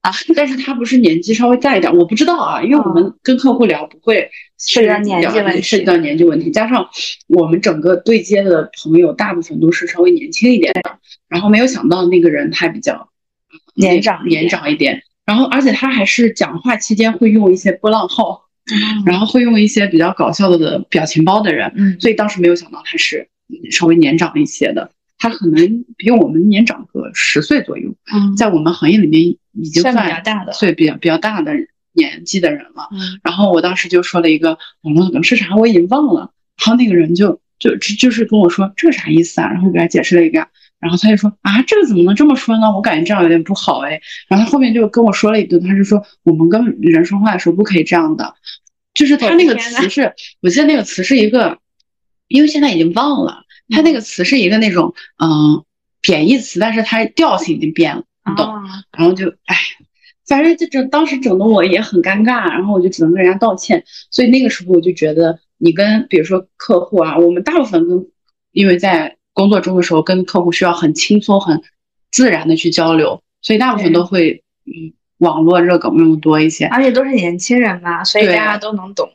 啊，但是他不是年纪稍微大一点，我不知道啊，因为我们跟客户聊不会涉及到年纪问题涉及到年纪问题，加上我们整个对接的朋友大部分都是稍微年轻一点的，然后没有想到那个人他比较年长年长一点，然后而且他还是讲话期间会用一些波浪号。然后会用一些比较搞笑的的表情包的人，嗯所以当时没有想到他是嗯稍微年长一些的，他可能比我们年长个十岁左右，嗯，在我们行业里面已经算算比较大的岁比较比较大的年纪的人了。嗯然后我当时就说了一个网络梗是啥，我已经忘了。然后那个人就就就就是跟我说这个啥意思啊？然后我给他解释了一个，然后他就说啊，这个怎么能这么说呢？我感觉这样有点不好哎。然后他后面就跟我说了一顿，他就说我们跟人说话的时候不可以这样的，就是他那个词是，我记得那个词是一个，因为现在已经忘了，他那个词是一个那种嗯贬义词，但是它调性已经变了，你懂？啊然后就哎，反正就整当时整的我也很尴尬，然后我就只能跟人家道歉。所以那个时候我就觉得，你跟比如说客户啊，我们大部分跟，因为在工作中的时候跟客户需要很轻松、很自然的去交流，所以大部分都会嗯网络热梗用的多一些。而且都是年轻人嘛，所以大家都能懂。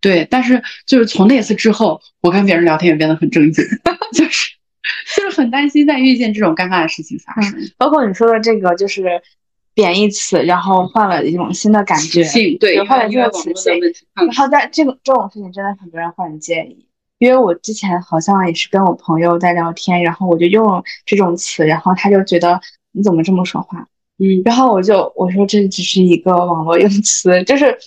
对，但是就是从那次之后，我跟别人聊天也变得很正经，<laughs> 就是就是很担心再遇见这种尴尬的事情发生。包括你说的这个，就是贬义词，然后换了一种新的感觉。性对，换了一个词性然后在这个这种事情，真的很多人会很介意。因为我之前好像也是跟我朋友在聊天，然后我就用这种词，然后他就觉得你怎么这么说话？嗯，然后我就我说这只是一个网络用词，就是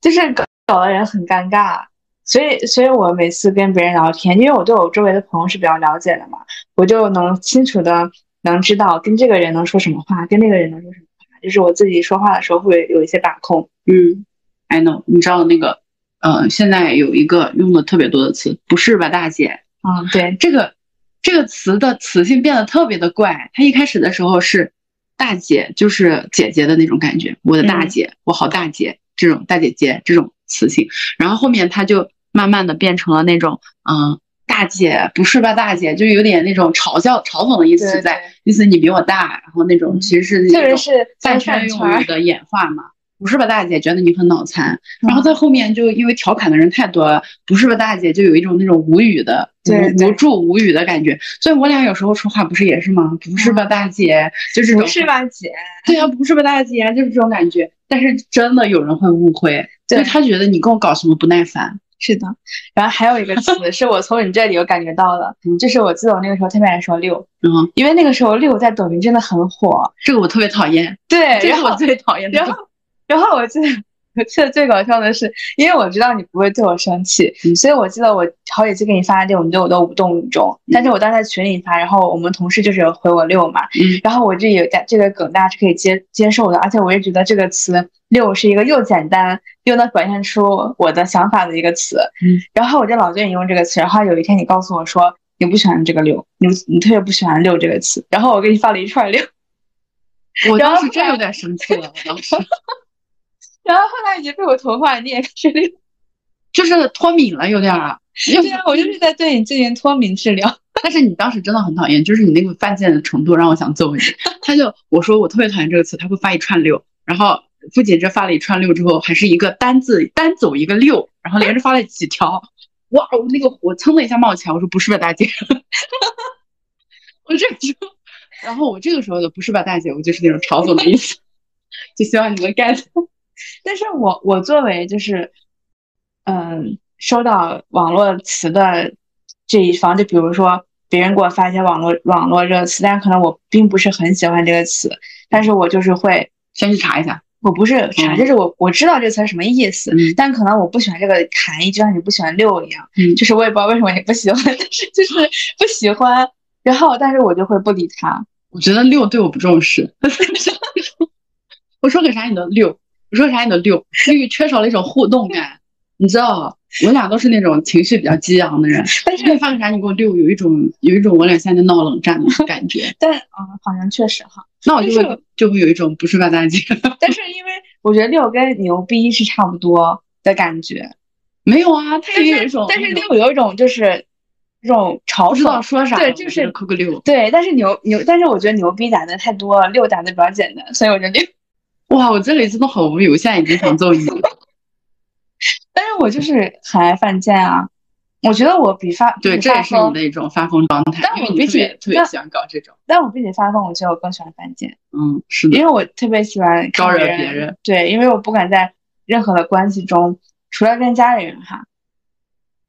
就是搞搞得人很尴尬。所以，所以我每次跟别人聊天，因为我对我周围的朋友是比较了解的嘛，我就能清楚的能知道跟这个人能说什么话，跟那个人能说什么话，就是我自己说话的时候会有一些把控。嗯，I know，你知道那个，呃，现在有一个用的特别多的词，不是吧，大姐？嗯，对，这个这个词的词性变得特别的怪。它一开始的时候是大姐，就是姐姐的那种感觉，我的大姐，我好大姐这种大姐姐这种词性，然后后面它就慢慢的变成了那种，嗯。大姐不是吧？大姐就有点那种嘲笑、嘲讽的意思在，意思你比我大，然后那种其实是确实是饭圈用语的演化嘛。不是吧，大姐觉得你很脑残，然后在后面就因为调侃的人太多了，不是吧，大姐就有一种那种无语的、无助、无语的感觉。所以我俩有时候说话不是也是吗？不是吧，大姐，就是不是吧，姐？对呀，不是吧，大姐，就是这种感觉。但是真的有人会误会，就他觉得你跟我搞什么不耐烦。是的，然后还有一个词是我从你这里我感觉到的，<laughs> 就是我记得我那个时候特别爱说六，嗯，因为那个时候六在抖音真的很火，这个我特别讨厌，对，这是我最讨厌的。然后，然后我记得。我记得最搞笑的是，因为我知道你不会对我生气，所以我记得我好几次给你发六，你对我都无动于衷。但是我当时在群里发，然后我们同事就是回我六嘛，然后我这有这个梗大家是可以接接受的，而且我也觉得这个词六是一个又简单又能表现出我的想法的一个词。然后我就老对你用这个词，然后有一天你告诉我说你不喜欢这个六，你你特别不喜欢六这个词，然后我给你发了一串六，我当时真有点生气了，我当时。然后后来已经被我同化，你也开始就是脱敏了，有点儿。<laughs> 对啊，我就是在对你进行脱敏治疗。<laughs> 但是你当时真的很讨厌，就是你那个犯贱的程度让我想揍你。<laughs> 他就我说我特别讨厌这个词，他会发一串六，然后不仅这发了一串六之后，还是一个单字单走一个六，然后连着发了几条。哇，我那个火蹭的一下冒起来，我说不是吧，大姐。我这就，然后我这个时候的不是吧，大姐，我就是那种嘲讽的意思，就希望你们 get。但是我我作为就是，嗯，收到网络词的这一方，就比如说别人给我发一些网络网络热词，但可能我并不是很喜欢这个词，但是我就是会先去查一下。我不是查，就是我我知道这个词是什么意思，但可能我不喜欢这个含义，就像你不喜欢六一样，就是我也不知道为什么你不喜欢，但是就是不喜欢，然后但是我就会不理他。我觉得六对我不重视，<laughs> 我说个啥你都六。我说啥你都六，因为缺少了一种互动感，你知道，我俩都是那种情绪比较激昂的人，但是你发个啥你给我六，有一种有一种我俩现在闹冷战的感觉。<laughs> 但啊，好像确实哈，那我就会就会有一种不是吧大姐。<laughs> 但是因为我觉得六跟牛逼是差不多的感觉，没有啊，它也有一种，但是六有一种就是这种嘲讽，知道说啥，对，就是扣个六，对，但是牛牛，但是我觉得牛逼打的太多了，六打的比较简单，所以我觉得六。哇，我这里真的好无语，我现在已经想揍你了。<laughs> 但是我就是很爱犯贱啊！我觉得我比发对，这也是你的一种发疯状态。但我比起特别喜欢搞这种，但我比起发疯，我觉得我更喜欢犯贱。嗯，是的，因为我特别喜欢招惹别人。对，因为我不敢在任何的关系中，除了跟家里人哈，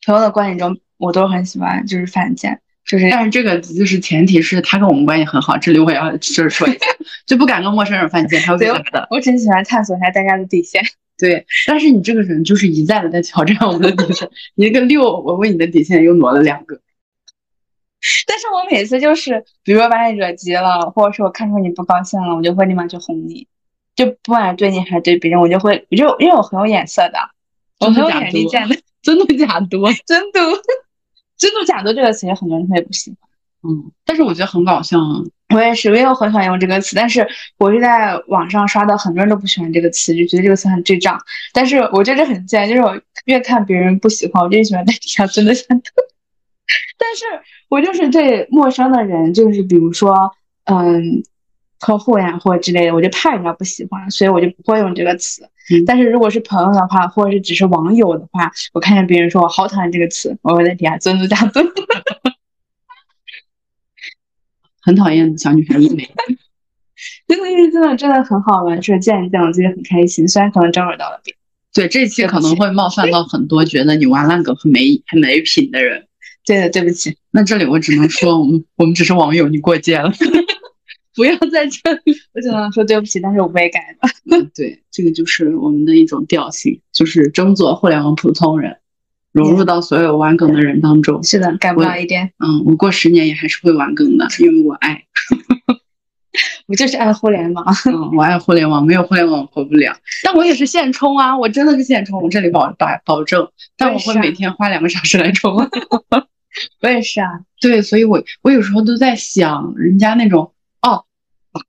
朋友的关系中，我都很喜欢就是犯贱。就是，但是这个就是前提是他跟我们关系很好，这里我也要就是说一下，就不敢跟陌生人犯贱，他会觉的。我只喜欢探索一下大家的底线。<laughs> 对，但是你这个人就是一再的在挑战我们的底线，你一个六，我为你的底线又挪了两个。<laughs> 但是我每次就是，比如说把你惹急了，或者是我看出你不高兴了，我就会立马去哄你，就不管对你还是对别人，我就会，我就因为我很有眼色的，我很有眼力见的，真的假多？<laughs> 真的。真的假的这个词，很多人特别不喜欢。嗯，但是我觉得很搞笑啊。我也是，我也很喜欢用这个词，但是我是在网上刷到很多人都不喜欢这个词，就觉得这个词很智障。但是我觉得很贱，就是我越看别人不喜欢，我越喜欢在底下真的想吐。但是我就是对陌生的人，就是比如说，嗯。客户呀，或者之类的，我就怕人家不喜欢，所以我就不会用这个词。但是如果是朋友的话，或者是只是网友的话，我看见别人说我好讨厌这个词，我会在底下尊嘟加尊，<laughs> 很讨厌小女孩一枚。<laughs> 真的，真的，真的很好玩，就是见一见，我自己很开心。虽然可能招惹到了别人，对这期可能会冒犯到很多觉得你玩烂梗很没很没品的人。对的，对不起。那这里我只能说，我们我们只是网友，你过界了。<laughs> 不要在这里，我只能说对不起，但是我不会改的。嗯，对，这个就是我们的一种调性，就是争做互联网普通人，融入到所有玩梗的人当中。是的，改不了一点。嗯，我过十年也还是会玩梗的，因为我爱。<laughs> 我就是爱互联网。<laughs> 嗯，我爱互联网，没有互联网我活不了。但我也是现充啊，我真的是现充，我这里保保保证。但我会每天花两个小时来充。<laughs> 我也是啊，对，所以我我有时候都在想，人家那种哦，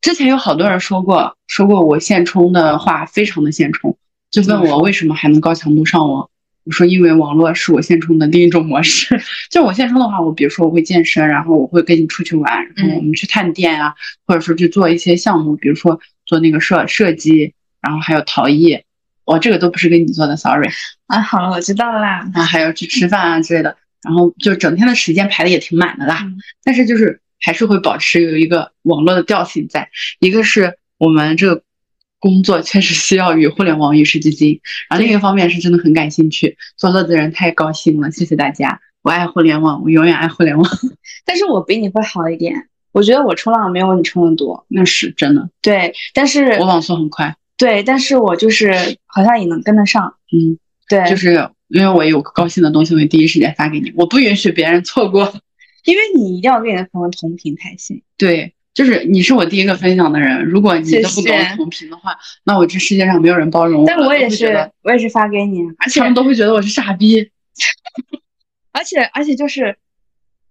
之前有好多人说过说过我现充的话非常的现充，就问我为什么还能高强度上网。我说，因为网络是我现充的另一种模式。<laughs> 就我现充的话，我比如说我会健身，然后我会跟你出去玩，然后我们去探店啊，或者说去做一些项目，比如说做那个射射击，然后还有陶艺。我这个都不是跟你做的，sorry。啊，好了，我知道啦。啊，还有去吃饭啊之类的，然后就整天的时间排的也挺满的啦。但是就是还是会保持有一个网络的调性在，一个是我们这个。工作确实需要与互联网与时俱进，然后另一方面是真的很感兴趣，做乐子人太高兴了，谢谢大家，我爱互联网，我永远爱互联网。<laughs> 但是我比你会好一点，我觉得我冲浪没有你冲的多，那是真的。对，但是我网速很快。对，但是我就是好像也能跟得上。嗯，对，就是因为我有高兴的东西会第一时间发给你，我不允许别人错过，因为你一定要跟你的朋友同频才行。对。就是你是我第一个分享的人，如果你都不跟我同频的话，那我这世界上没有人包容我。但我也是，我也是发给你，而且他们都会觉得我是傻逼。<laughs> 而且而且就是，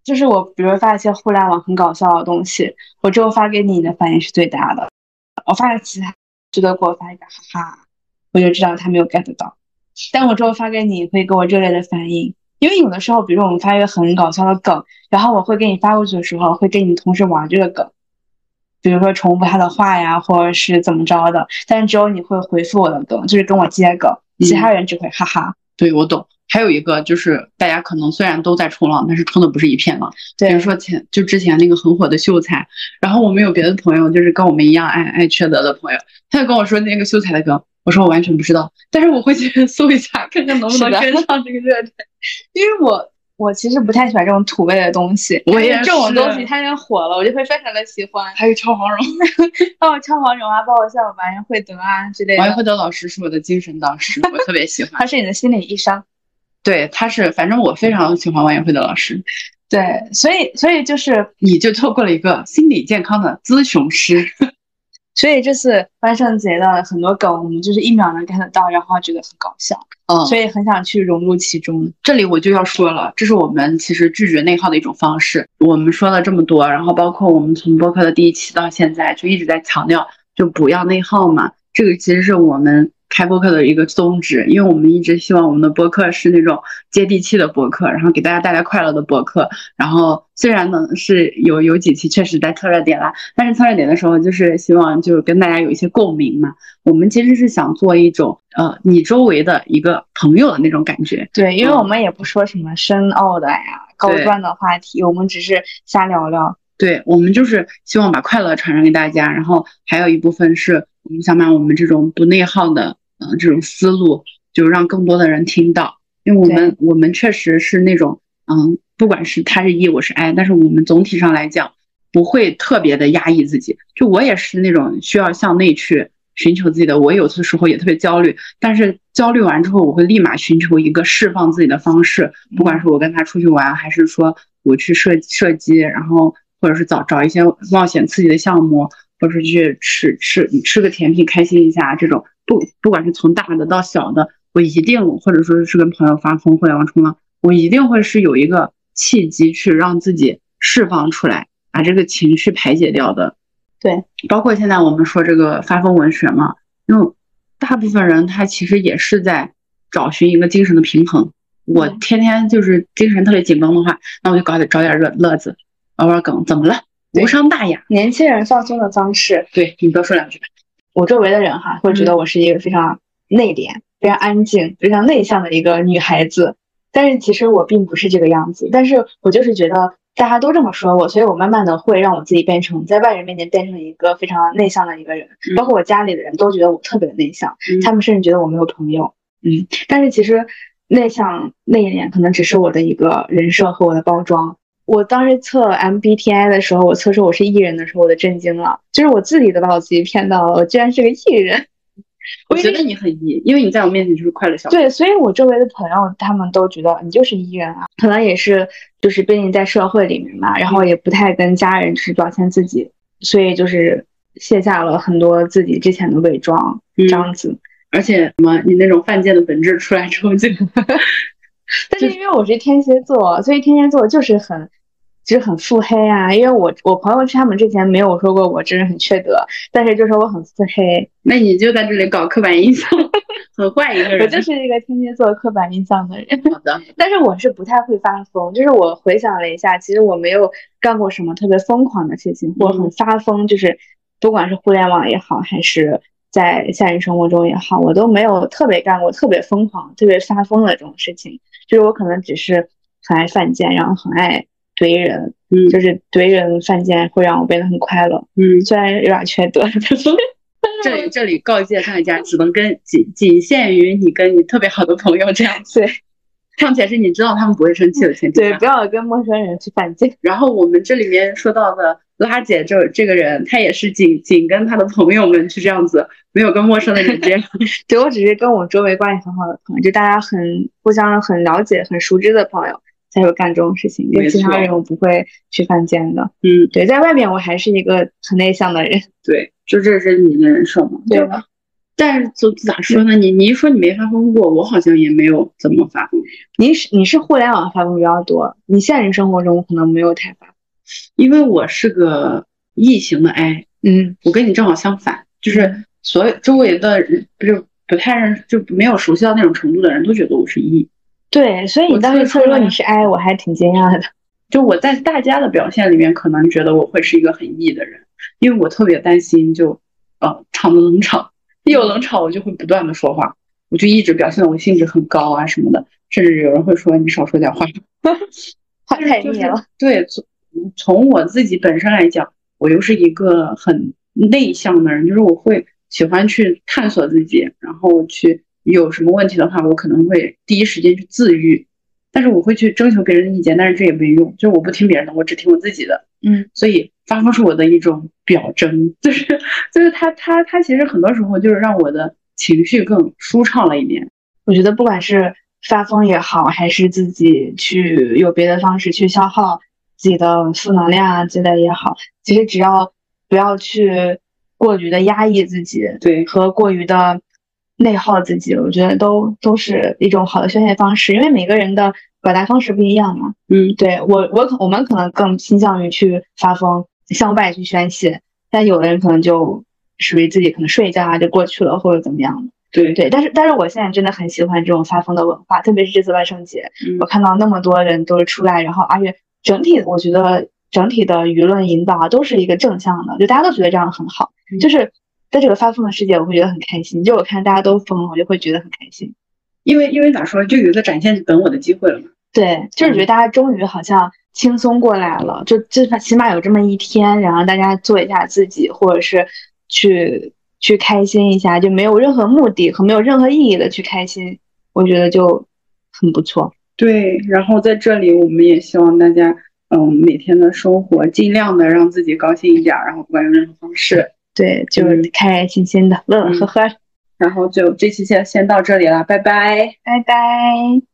就是我比如发一些互联网很搞笑的东西，我之后发给你，你的反应是最大的。我发给其他，值得给我发一个哈哈，我就知道他没有 get 到。但我之后发给你，会给我热烈的反应，因为有的时候，比如我们发一个很搞笑的梗，然后我会给你发过去的时候，会跟你同时玩这个梗。比如说重复他的话呀，或者是怎么着的，但是只有你会回复我的梗，就是跟我接梗，其他人只会哈哈。对，我懂。还有一个就是大家可能虽然都在冲浪，但是冲的不是一片浪。对。比如说前就之前那个很火的秀才，然后我们有别的朋友，就是跟我们一样爱爱缺德的朋友，他就跟我说那个秀才的梗，我说我完全不知道，但是我会去 <laughs> 搜一下，看看能不能跟上这个热点，<laughs> 因为我。我其实不太喜欢这种土味的东西，我也这种东西它要火了，我就会非常的喜欢。还有超黄蓉，帮 <laughs> 我敲黄蓉啊，帮我像王源慧德啊之类的。王源慧德老师是我的精神导师，我特别喜欢。他是你的心理医生。对，他是，反正我非常喜欢王源慧德老师。对，所以所以就是你就错过了一个心理健康的咨询师。所以这次万圣节的很多梗，我们就是一秒能 get 到，然后觉得很搞笑，嗯，所以很想去融入其中。这里我就要说了，这是我们其实拒绝内耗的一种方式。我们说了这么多，然后包括我们从播客的第一期到现在，就一直在强调，就不要内耗嘛。这个其实是我们。开播客的一个宗旨，因为我们一直希望我们的播客是那种接地气的播客，然后给大家带来快乐的播客。然后虽然呢是有有几期确实在蹭热点啦，但是蹭热点的时候就是希望就是跟大家有一些共鸣嘛。我们其实是想做一种呃你周围的一个朋友的那种感觉。对，因为我们也不说什么深奥的呀、高端的话题，我们只是瞎聊聊。对，我们就是希望把快乐传染给大家，然后还有一部分是我们想把我们这种不内耗的。嗯，这种思路就让更多的人听到，因为我们我们确实是那种，嗯，不管是他是 E，我是 I，但是我们总体上来讲不会特别的压抑自己。就我也是那种需要向内去寻求自己的，我有的时候也特别焦虑，但是焦虑完之后，我会立马寻求一个释放自己的方式，不管是我跟他出去玩，还是说我去射射击，然后或者是找找一些冒险刺激的项目，或者去吃吃吃个甜品开心一下这种。不，不管是从大的到小的，我一定或者说是跟朋友发疯、互联网冲浪，我一定会是有一个契机去让自己释放出来，把这个情绪排解掉的。对，包括现在我们说这个发疯文学嘛，因为大部分人他其实也是在找寻一个精神的平衡。我天天就是精神特别紧绷的话，那我就搞点找点乐乐子，玩玩梗，怎么了？无伤大雅。年轻人放松的方式。对你多说两句吧。我周围的人哈会觉得我是一个非常内敛、非常安静、非常内向的一个女孩子，但是其实我并不是这个样子。但是我就是觉得大家都这么说我，所以我慢慢的会让我自己变成在外人面前变成一个非常内向的一个人，包括我家里的人都觉得我特别的内向，他们甚至觉得我没有朋友。嗯，但是其实内向内敛可能只是我的一个人设和我的包装。我当时测 MBTI 的时候，我测出我是 E 人的时候，我都震惊了，就是我自己都把我自己骗到了，我居然是个 E 人。我觉得你很 E，因为你在我面前就是快乐小。对，所以我周围的朋友他们都觉得你就是 E 人啊，可能也是就是毕竟在社会里面嘛，然后也不太跟家人就是表现自己，所以就是卸下了很多自己之前的伪装，嗯这样子。而且什么，你那种犯贱的本质出来之后就，<laughs> 但是因为我是天蝎座，所以天蝎座就是很，就是很腹黑啊。因为我我朋友圈他们之前没有说过我这人很缺德，但是就说我很腹黑，那你就在这里搞刻板印象，<laughs> 很坏一个人。我就是一个天蝎座刻板印象的人。好的，<laughs> 但是我是不太会发疯，就是我回想了一下，其实我没有干过什么特别疯狂的事情，或很发疯，就是不管是互联网也好，还是在现实生活中也好，我都没有特别干过特别疯狂、特别发疯的这种事情。就是我可能只是很爱犯贱，然后很爱怼人，嗯就是怼人犯贱会让我变得很快乐，嗯，虽然有点缺德，就 <laughs> 是这里这里告诫大家，只能跟仅仅限于你跟你特别好的朋友这样子，对况且是你知道他们不会生气的前提对，不。要跟陌生人去犯贱。然后我们这里面说到的拉姐这这个人，她也是仅仅跟她的朋友们去这样子，没有跟陌生的人这样。<laughs> 对我只是跟我周围关系很好的朋友，就大家很互相很了解、很熟知的朋友才会干这种事情，跟没错其他人我不会去犯贱的。嗯，对，在外面我还是一个很内向的人。对，就这是你的人设嘛。对吧，但是就咋说呢？你你一说你没发疯过，我好像也没有怎么发疯，你是你是互联网发疯比较多，你现实生活中可能没有太发疯。因为我是个异型的 I，嗯我跟你正好相反，就是所有周围的人不就不太认就没有熟悉到那种程度的人都觉得我是 E。对，所以我你当时说说你是 I，我还挺惊讶的。<laughs> 就我在大家的表现里面，可能觉得我会是一个很 E 的人，因为我特别担心就呃场的冷场，一有冷场我就会不断的说话，我就一直表现的我兴致很高啊什么的，甚至有人会说你少说点话。话 <laughs> 太就是腻了。对，从从我自己本身来讲，我又是一个很内向的人，就是我会喜欢去探索自己，然后去有什么问题的话，我可能会第一时间去自愈，但是我会去征求别人的意见，但是这也没用，就是我不听别人的，我只听我自己的。嗯，所以发疯是我的一种表征，就是就是他他他其实很多时候就是让我的情绪更舒畅了一点。我觉得不管是发疯也好，还是自己去有别的方式去消耗自己的负能量啊之类也好，其实只要不要去过于的压抑自己对，和过于的内耗自己，我觉得都都是一种好的宣泄方式，因为每个人的表达方式不一样嘛。嗯，对我我可我们可能更倾向于去发疯，向外去宣泄，但有的人可能就属于自己可能睡一觉啊就过去了，或者怎么样的。对对，但是但是我现在真的很喜欢这种发疯的文化，特别是这次万圣节，嗯我看到那么多人都是出来，然后而且整体我觉得整体的舆论引导啊都是一个正向的，就大家都觉得这样很好，嗯就是在这个发疯的世界，我会觉得很开心。就我看大家都疯了，我就会觉得很开心。因为因为咋说，就有一个展现本我的机会了嘛。对，就是觉得大家终于好像轻松过来了，就最起码有这么一天，然后大家做一下自己，或者是去去开心一下，就没有任何目的和没有任何意义的去开心，我觉得就很不错。对，然后在这里，我们也希望大家，嗯，每天的生活尽量的让自己高兴一点儿，然后不管用任何方式。对，就是嗯开开心心的，乐乐呵呵。然后就这期先先到这里了，拜拜。拜拜。